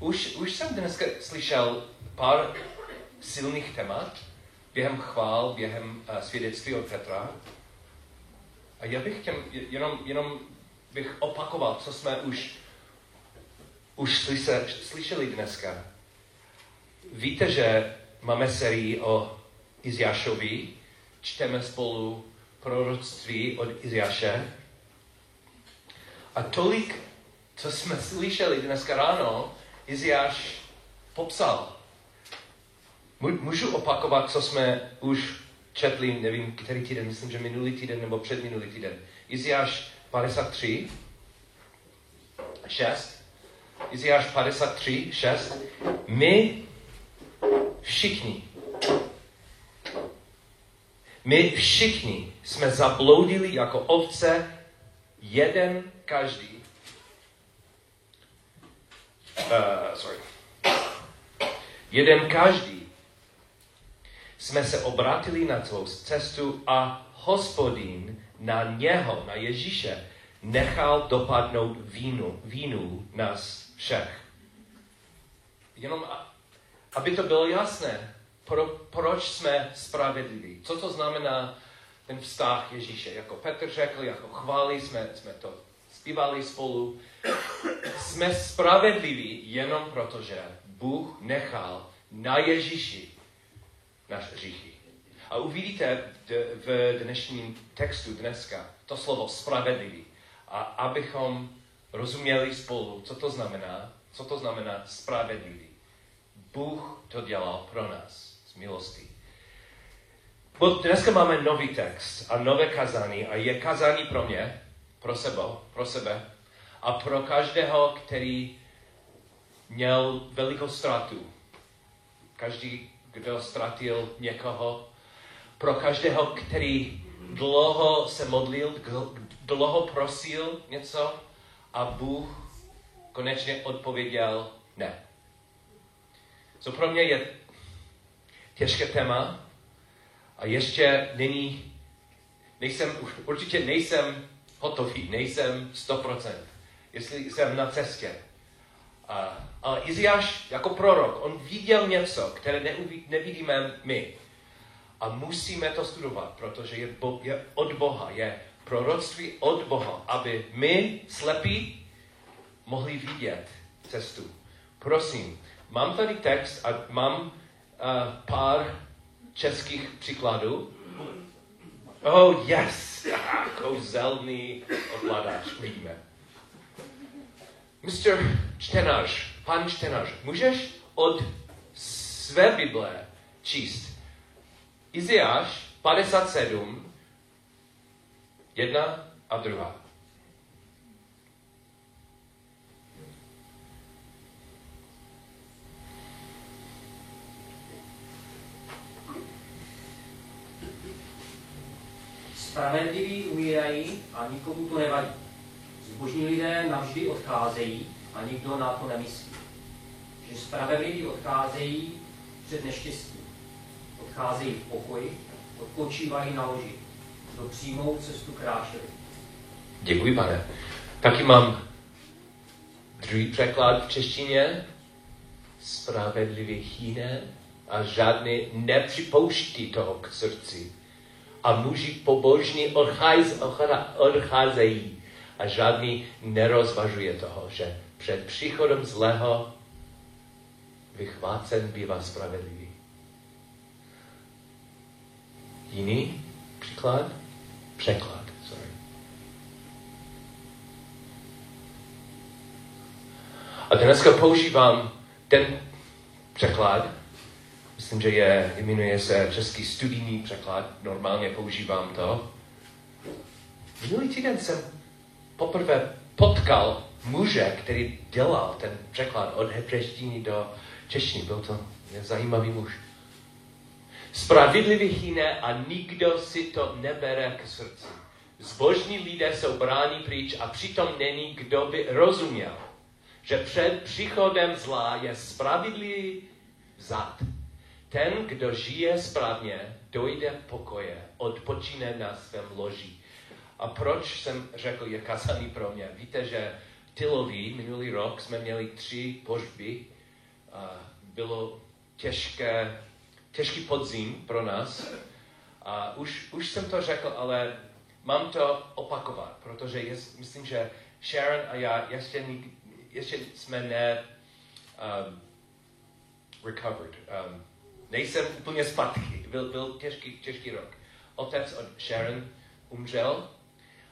už, už jsem dneska slyšel pár silných témat během chvál, během uh, svědectví od Petra. A já bych chtěl, jenom, jenom bych opakoval, co jsme už, už slyse, slyšeli dneska. Víte, že máme sérii o Iziášovi, čteme spolu proroctví od Iziáše. A tolik, co jsme slyšeli dneska ráno, Iziáš popsal. Můžu opakovat, co jsme už četli, nevím, který týden, myslím, že minulý týden nebo předminulý týden. Iziáš 53, 6. Iziáš 53, 6. My všichni, my všichni jsme zabloudili jako ovce, jeden každý. Uh, sorry. Jeden každý jsme se obrátili na svou cestu a hospodin na něho, na Ježíše, nechal dopadnout vínu, vínu nás všech. Jenom, aby to bylo jasné, pro, proč jsme spravedliví. Co to znamená ten vztah Ježíše? Jako Petr řekl, jako chváli jsme, jsme to zpívali spolu. Jsme spravedliví jenom proto, že Bůh nechal na Ježíši naše hříchy. A uvidíte v dnešním textu dneska to slovo spravedlivý. A abychom rozuměli spolu, co to znamená, co to znamená spravedlivý. Bůh to dělal pro nás z milosti. Bo dneska máme nový text a nové kazání a je kazání pro mě, pro sebe, pro sebe a pro každého, který měl velikou ztrátu. Každý, kdo ztratil někoho, pro každého, který dlouho se modlil, dlouho prosil něco a Bůh konečně odpověděl ne. Co pro mě je těžké téma a ještě není, nejsem, určitě nejsem hotový, nejsem 100%, jestli jsem na cestě. A, ale Iziáš jako prorok, on viděl něco, které neuví, nevidíme my. A musíme to studovat, protože je, bo, je od Boha, je proroctví od Boha, aby my, slepí, mohli vidět cestu. Prosím, mám tady text a mám uh, pár českých příkladů. Oh, yes! Kouzelný ovladač, vidíme. Mr. čtenář, pan čtenář, můžeš od své Bible číst Iziáš 57, jedna a druhá. Spravedliví umírají a nikomu to nevadí. Zbožní lidé navždy odcházejí a nikdo na to nemyslí. Že spravedliví odcházejí před neštěstím. Odcházejí v pokoji, odpočívají na loži. Do přímou cestu kráčeli. Děkuji, pane. Taky mám druhý překlad v češtině. Spravedlivě chýne a žádný nepřipouští toho k srdci a muži pobožní odcházejí a žádný nerozvažuje toho, že před příchodem zlého vychvácen bývá spravedlivý. Jiný příklad? Překlad, sorry. A dneska používám ten překlad, myslím, že je, jmenuje se Český studijní překlad, normálně používám to. Minulý týden jsem poprvé potkal muže, který dělal ten překlad od hebrejštiny do češtiny. Byl to zajímavý muž. Spravedlivý hyne a nikdo si to nebere k srdci. Zbožní lidé jsou bráni pryč a přitom není, kdo by rozuměl, že před příchodem zla je spravedlivý vzad ten, kdo žije správně, dojde pokoje, odpočíne na svém loži. A proč jsem řekl, je kazaný pro mě? Víte, že Tyloví minulý rok jsme měli tři požby. Bylo těžké, těžký podzim pro nás. A už, už jsem to řekl, ale mám to opakovat, protože jest, myslím, že Sharon a já ještě, ještě jsme ne um, recovered. Um, nejsem úplně zpátky. Byl, byl těžký, těžký rok. Otec od Sharon umřel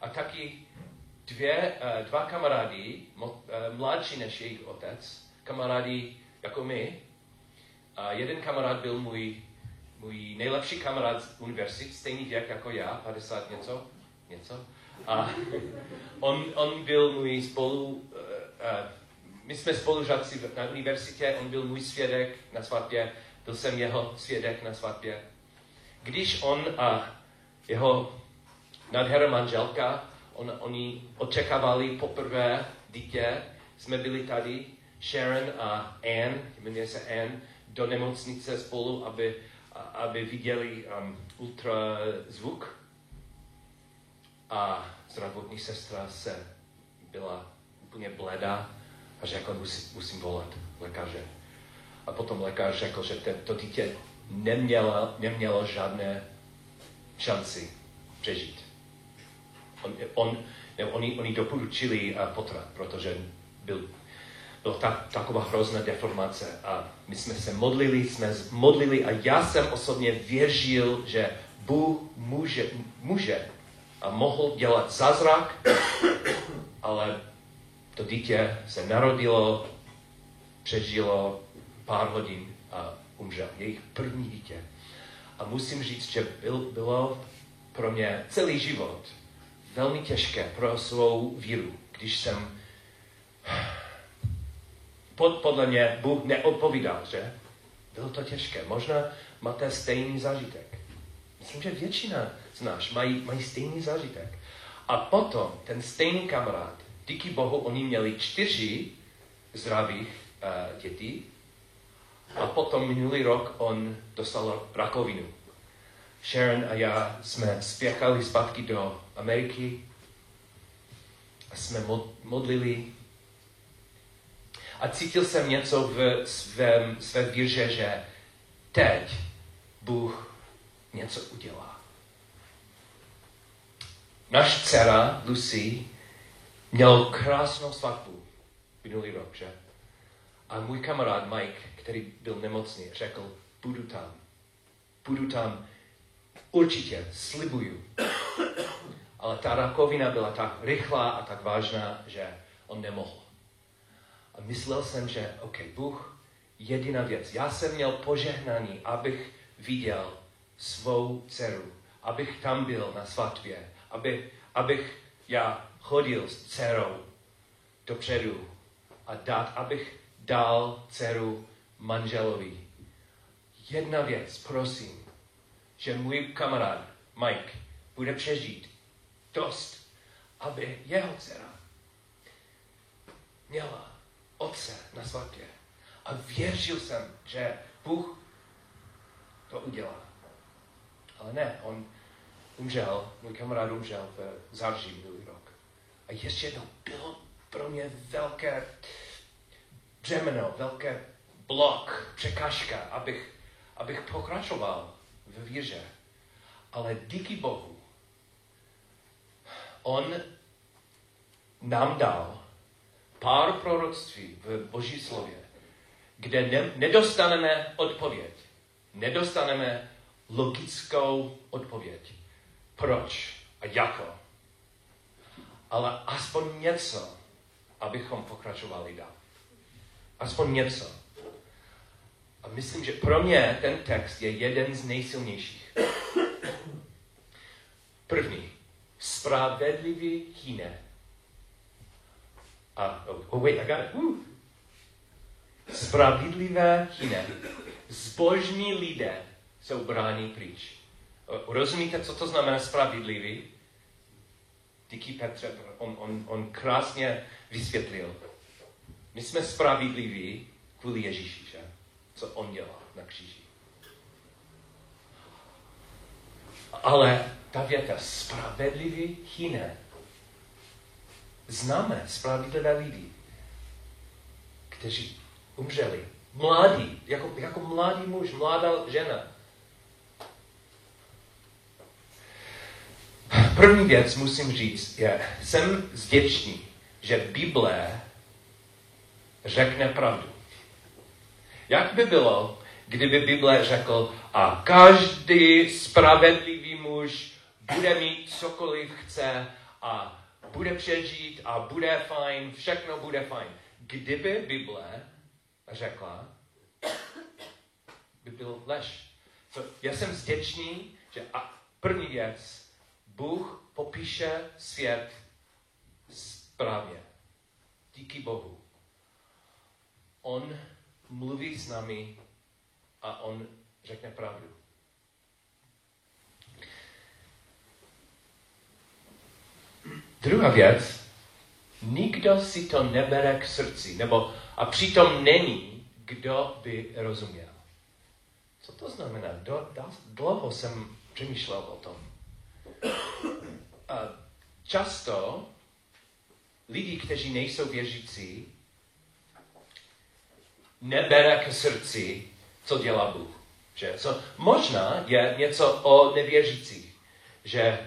a taky dvě, uh, dva kamarádi, uh, mladší než jejich otec, kamarádi jako my. A jeden kamarád byl můj, můj nejlepší kamarád z univerzity, stejný věk jako já, 50 něco, něco. A on, on byl můj spolu, uh, uh, my jsme spolužáci na univerzitě, on byl můj svědek na svatbě, byl jsem jeho svědek na svatbě. Když on a jeho nádhera manželka, on, oni očekávali poprvé dítě, jsme byli tady, Sharon a Anne, jmenuje se Anne, do nemocnice spolu, aby, aby viděli um, ultrazvuk. A zdravotní sestra se byla úplně bledá a řekla, musím, musím volat lékaře. A potom lékař řekl, že to dítě nemělo, nemělo žádné šanci přežít. On, on, ne, oni, oni doporučili uh, potrat, protože byl, byl ta, taková hrozná deformace. A my jsme se modlili, jsme modlili a já jsem osobně věřil, že Bůh může, může a mohl dělat zázrak, ale to dítě se narodilo, přežilo pár hodin a umřel. Jejich první dítě. A musím říct, že byl, bylo pro mě celý život velmi těžké pro svou víru, když jsem pod, podle mě Bůh neodpovídal, že? Bylo to těžké. Možná máte stejný zážitek. Myslím, že většina z nás mají, mají stejný zážitek. A potom ten stejný kamarád, díky Bohu, oni měli čtyři zdravých uh, dětí a potom minulý rok on dostal rakovinu. Sharon a já jsme spěchali zpátky do Ameriky a jsme modlili. A cítil jsem něco v svém, své víře, že teď Bůh něco udělá. Naš dcera Lucy měl krásnou svatbu minulý rok, že? A můj kamarád Mike, který byl nemocný, řekl, budu tam. Budu tam určitě, slibuju. Ale ta rakovina byla tak rychlá a tak vážná, že on nemohl. A myslel jsem, že, OK, Bůh, jediná věc. Já jsem měl požehnání, abych viděl svou dceru, abych tam byl na svatbě, aby, abych já chodil s dcerou dopředu a dát, abych dal dceru manželovi. Jedna věc, prosím, že můj kamarád Mike bude přežít dost, aby jeho dcera měla otce na svatbě. A věřil jsem, že Bůh to udělá. Ale ne, on umřel, můj kamarád umřel v září minulý rok. A ještě jednou bylo pro mě velké břemeno, velké blok, překážka, abych, abych pokračoval v víře. Ale díky Bohu, On nám dal pár proroctví v Boží slově, kde ne, nedostaneme odpověď. Nedostaneme logickou odpověď. Proč a jako. Ale aspoň něco, abychom pokračovali dál. Aspoň něco. A myslím, že pro mě ten text je jeden z nejsilnějších. První. Spravedlivý hyne. A, oh, oh wait, I got it. Woo. Spravedlivé hyne. Zbožní lidé jsou bráni pryč. Rozumíte, co to znamená spravedlivý? Díky Petře, on, on, on krásně vysvětlil. My jsme spravedliví kvůli Ježíši, že? Co on dělá na kříži. Ale ta věta, spravedlivý hyne. známe spravedlivé lidi, kteří umřeli. Mladí, jako, jako mladý muž, mladá žena. První věc musím říct je, jsem vděčný, že Bible řekne pravdu. Jak by bylo, kdyby Bible řekl, a každý spravedlivý muž bude mít cokoliv chce a bude přežít a bude fajn, všechno bude fajn. Kdyby Bible řekla, by byl lež. So, já jsem vděčný, že a první věc, Bůh popíše svět správně. Díky Bohu. On mluví s námi a on řekne pravdu. Druhá věc, nikdo si to nebere k srdci, nebo a přitom není, kdo by rozuměl. Co to znamená? Do, dlouho jsem přemýšlel o tom. A často lidi, kteří nejsou věřící, nebere k srdci, co dělá Bůh. Že? So, možná je něco o nevěřících, že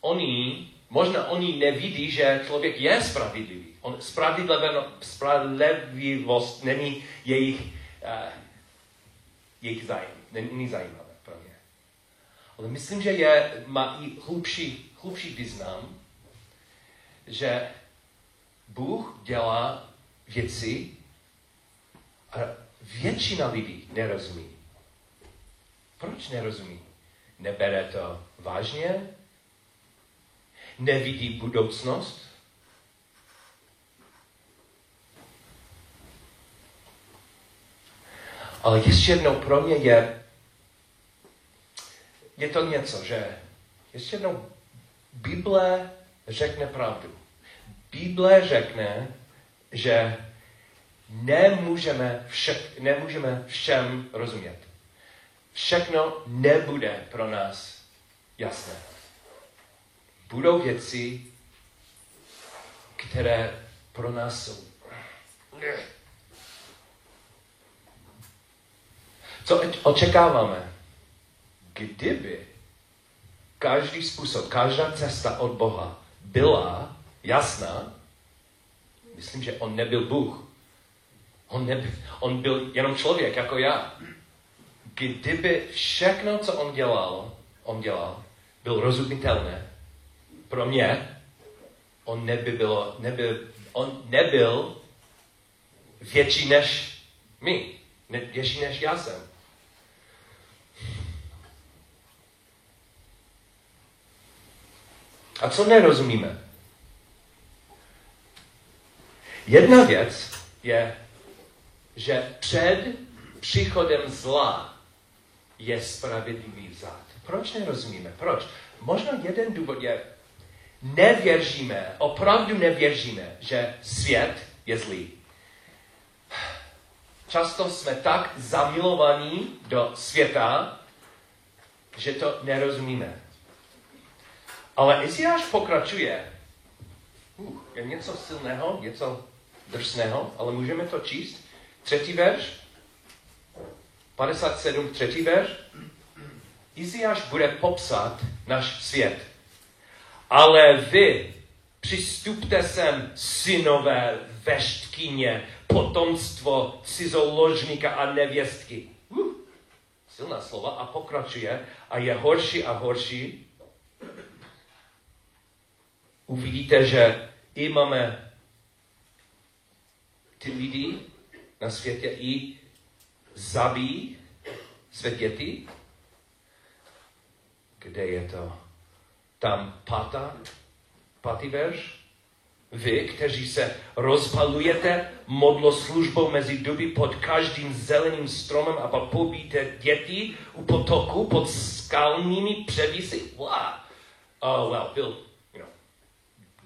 oni, možná oni nevidí, že člověk je spravedlivý. On, spravedlivost není jejich, uh, jejich zájem, není zajímavé pro ně. Ale myslím, že je, má i hlubší, hlubší význam, že Bůh dělá věci a většina lidí nerozumí. Proč nerozumí? Nebere to vážně? Nevidí budoucnost? Ale ještě jednou pro mě je, je to něco, že ještě jednou Bible řekne pravdu. Bible řekne, že nemůžeme, však, nemůžeme všem rozumět. Všechno nebude pro nás jasné. Budou věci, které pro nás jsou. Co očekáváme? Kdyby každý způsob, každá cesta od Boha byla jasná, myslím, že on nebyl Bůh. On, nebyl, on byl jenom člověk, jako já. Kdyby všechno, co on dělal, on dělal, byl rozumitelné, pro mě, on neby bylo, nebyl, on nebyl větší než my, ne, větší než já jsem. A co nerozumíme? Jedna věc je, že před příchodem zla je spravedlivý vzát. Proč nerozumíme? Proč? Možná jeden důvod je, nevěříme, opravdu nevěříme, že svět je zlý. Často jsme tak zamilovaní do světa, že to nerozumíme. Ale Iziáš pokračuje. Uh, je něco silného, něco drsného, ale můžeme to číst. Třetí verš. 57, třetí verš. Iziáš bude popsat náš svět. Ale vy přistupte sem, synové veštkyně, potomstvo cizoložníka a nevěstky. Uh, silná slova a pokračuje a je horší a horší uvidíte, že i máme ty lidi na světě i zabíjí své děti. Kde je to? Tam pata, patý verš. Vy, kteří se rozpalujete modloslužbou mezi duby pod každým zeleným stromem a pak pobíte děti u potoku pod skalními převisy. Wow. Oh, well, byl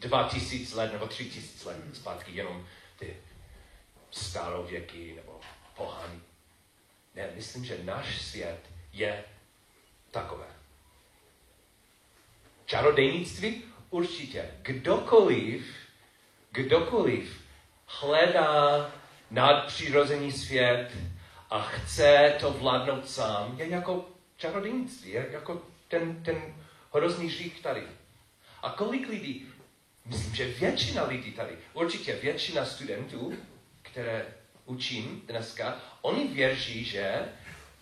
dva tisíc let nebo tři tisíc let zpátky jenom ty starověky nebo pohany. Ne, myslím, že náš svět je takové. Čarodejnictví? určitě, kdokoliv, kdokoliv hledá nadpřirozený svět a chce to vládnout sám, je jako čarodějnictví, je jako ten, ten hrozný řík tady. A kolik lidí, myslím, že většina lidí tady, určitě většina studentů, které učím dneska, oni věří, že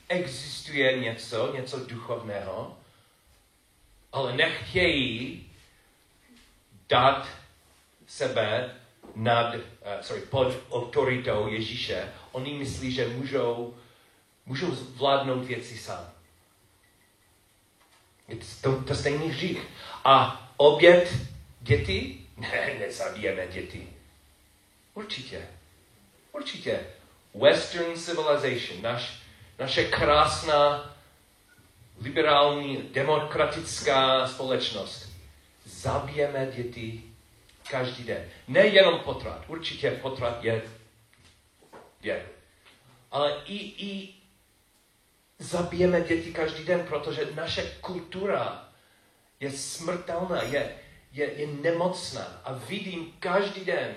existuje něco, něco duchovného, ale nechtějí dát sebe nad, uh, sorry, pod autoritou Ježíše. Oni myslí, že můžou, můžou zvládnout věci sám. To, to stejný hřích. A oběd děti? Ne, nezabijeme děti. Určitě. Určitě. Western civilization, naš, naše krásná, liberální, demokratická společnost. Zabijeme děti každý den. Nejenom potrat. Určitě potrat je, je. Ale i, i zabijeme děti každý den, protože naše kultura je smrtelná, je, je, je nemocná. A vidím každý den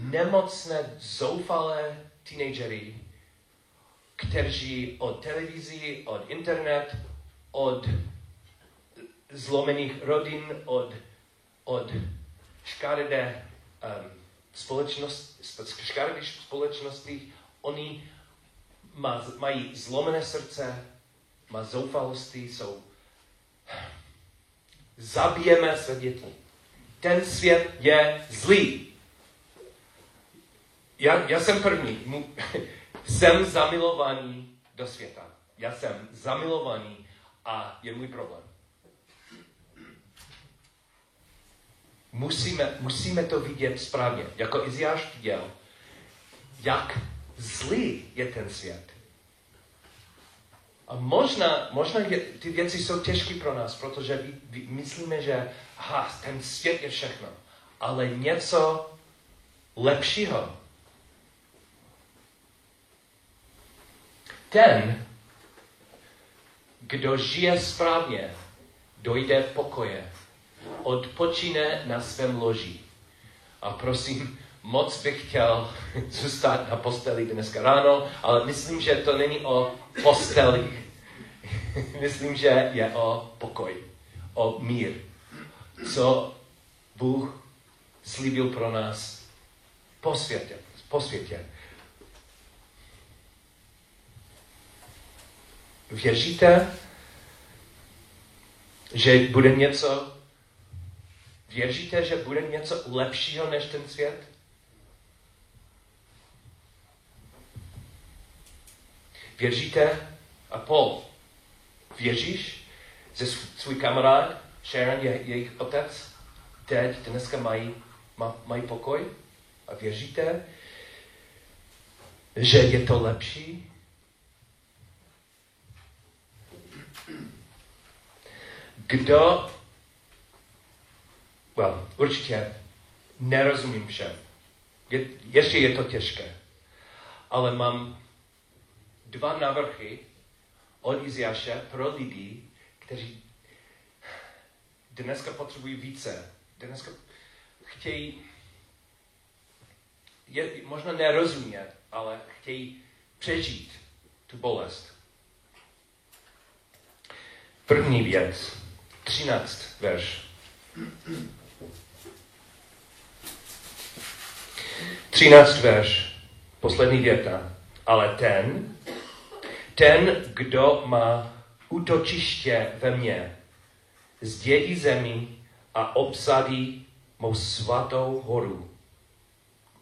nemocné, zoufalé teenagery, kteří od televizi, od internet, od zlomených rodin, od, od škaredé um, společnost, škaredé společnosti, oni má, mají zlomené srdce, má zoufalosti, jsou zabijeme své děti. Ten svět je zlý. Já, já jsem první. jsem zamilovaný do světa. Já jsem zamilovaný a je můj problém. Musíme, musíme to vidět správně. Jako Iziáš viděl, jak zlý je ten svět. A možná, možná je, ty věci jsou těžké pro nás, protože my, my myslíme, že aha, ten svět je všechno. Ale něco lepšího. Ten, kdo žije správně, dojde v pokoje, odpočíne na svém loži. A prosím, moc bych chtěl zůstat na posteli dneska ráno, ale myslím, že to není o posteli. myslím, že je o pokoj, o mír. Co Bůh slíbil pro nás po světě. Po světě. Věříte, že bude něco, věříte, že bude něco lepšího než ten svět? Věříte? A Paul, věříš, že svůj kamarád Sharon je jejich otec? Teď dneska mají, má, mají pokoj? A věříte, že je to lepší? Kdo, well, určitě nerozumím všem. Je, ještě je to těžké. Ale mám dva návrhy od Iziáše pro lidi, kteří dneska potřebují více. Dneska chtějí, je, možná nerozumět, ale chtějí přežít tu bolest. První věc, 13 verš. 13 verš, poslední věta. Ale ten, ten, kdo má útočiště ve mně, zdědí zemi a obsadí mou svatou horu.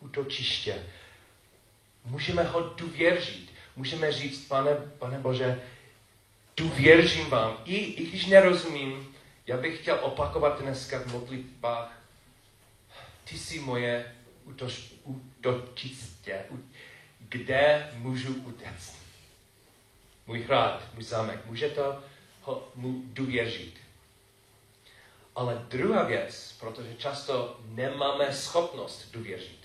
Útočiště. Můžeme ho důvěřit. Můžeme říct, pane, pane Bože, důvěřím vám. I, I když nerozumím, já bych chtěl opakovat dneska v modlitbách, ty jsi moje útoč, útočiště, kde můžu utéct můj hrad, můj zámek. Může to ho, mu důvěřit. Ale druhá věc, protože často nemáme schopnost důvěřit.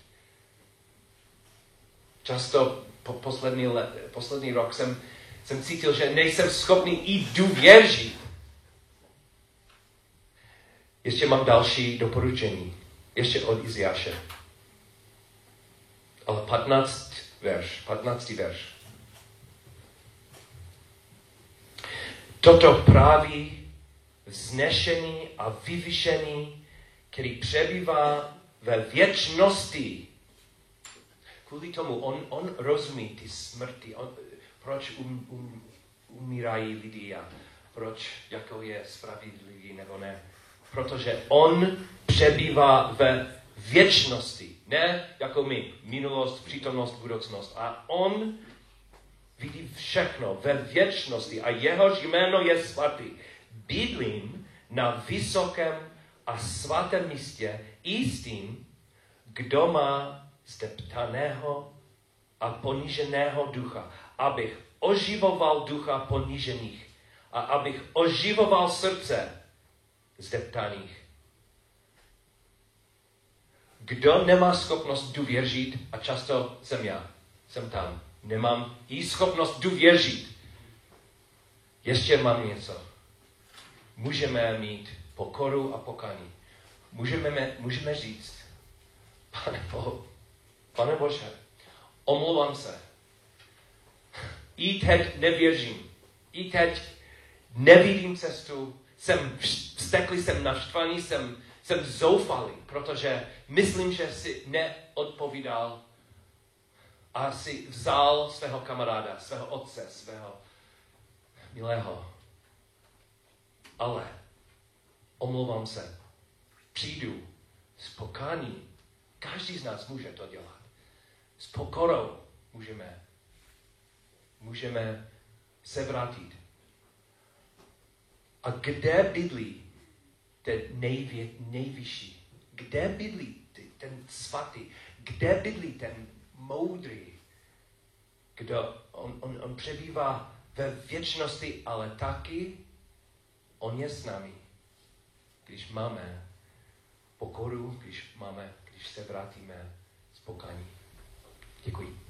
Často po poslední, let, poslední rok jsem, jsem cítil, že nejsem schopný i důvěřit. Ještě mám další doporučení. Ještě od Iziáše. Ale 15 verš, 15. verš. Toto praví vznešení a vyvyšení, který přebývá ve věčnosti. Kvůli tomu on, on rozumí ty smrti, on, proč um, um, umírají lidi a proč, jako je spravedlivý nebo ne. Protože on přebývá ve věčnosti, ne jako my, minulost, přítomnost, budoucnost. A on vidí všechno ve věčnosti a jehož jméno je svatý. Bydlím na vysokém a svatém místě i s tím, kdo má zdeptaného a poníženého ducha, abych oživoval ducha ponížených a abych oživoval srdce zdeptaných. Kdo nemá schopnost důvěřit, a často jsem já, jsem tam, nemám i schopnost důvěřit, ještě mám něco. Můžeme mít pokoru a pokání. Můžeme, můžeme říct, pane, Bo, pane Bože, omlouvám se. I teď nevěřím. I teď nevidím cestu. Jsem vsteklý, jsem naštvaný, jsem, jsem zoufalý, protože myslím, že si neodpovídal a si vzal svého kamaráda, svého otce, svého milého. Ale omlouvám se, přijdu s pokání. Každý z nás může to dělat. S pokorou můžeme, můžeme se vrátit. A kde bydlí ten nejvě, nejvyšší? Kde bydlí ten svatý? Kde bydlí ten moudrý? Kdo, on, on, on přebývá ve věčnosti, ale taky on je s námi když máme pokoru, když máme, když se vrátíme z pokání. Děkuji.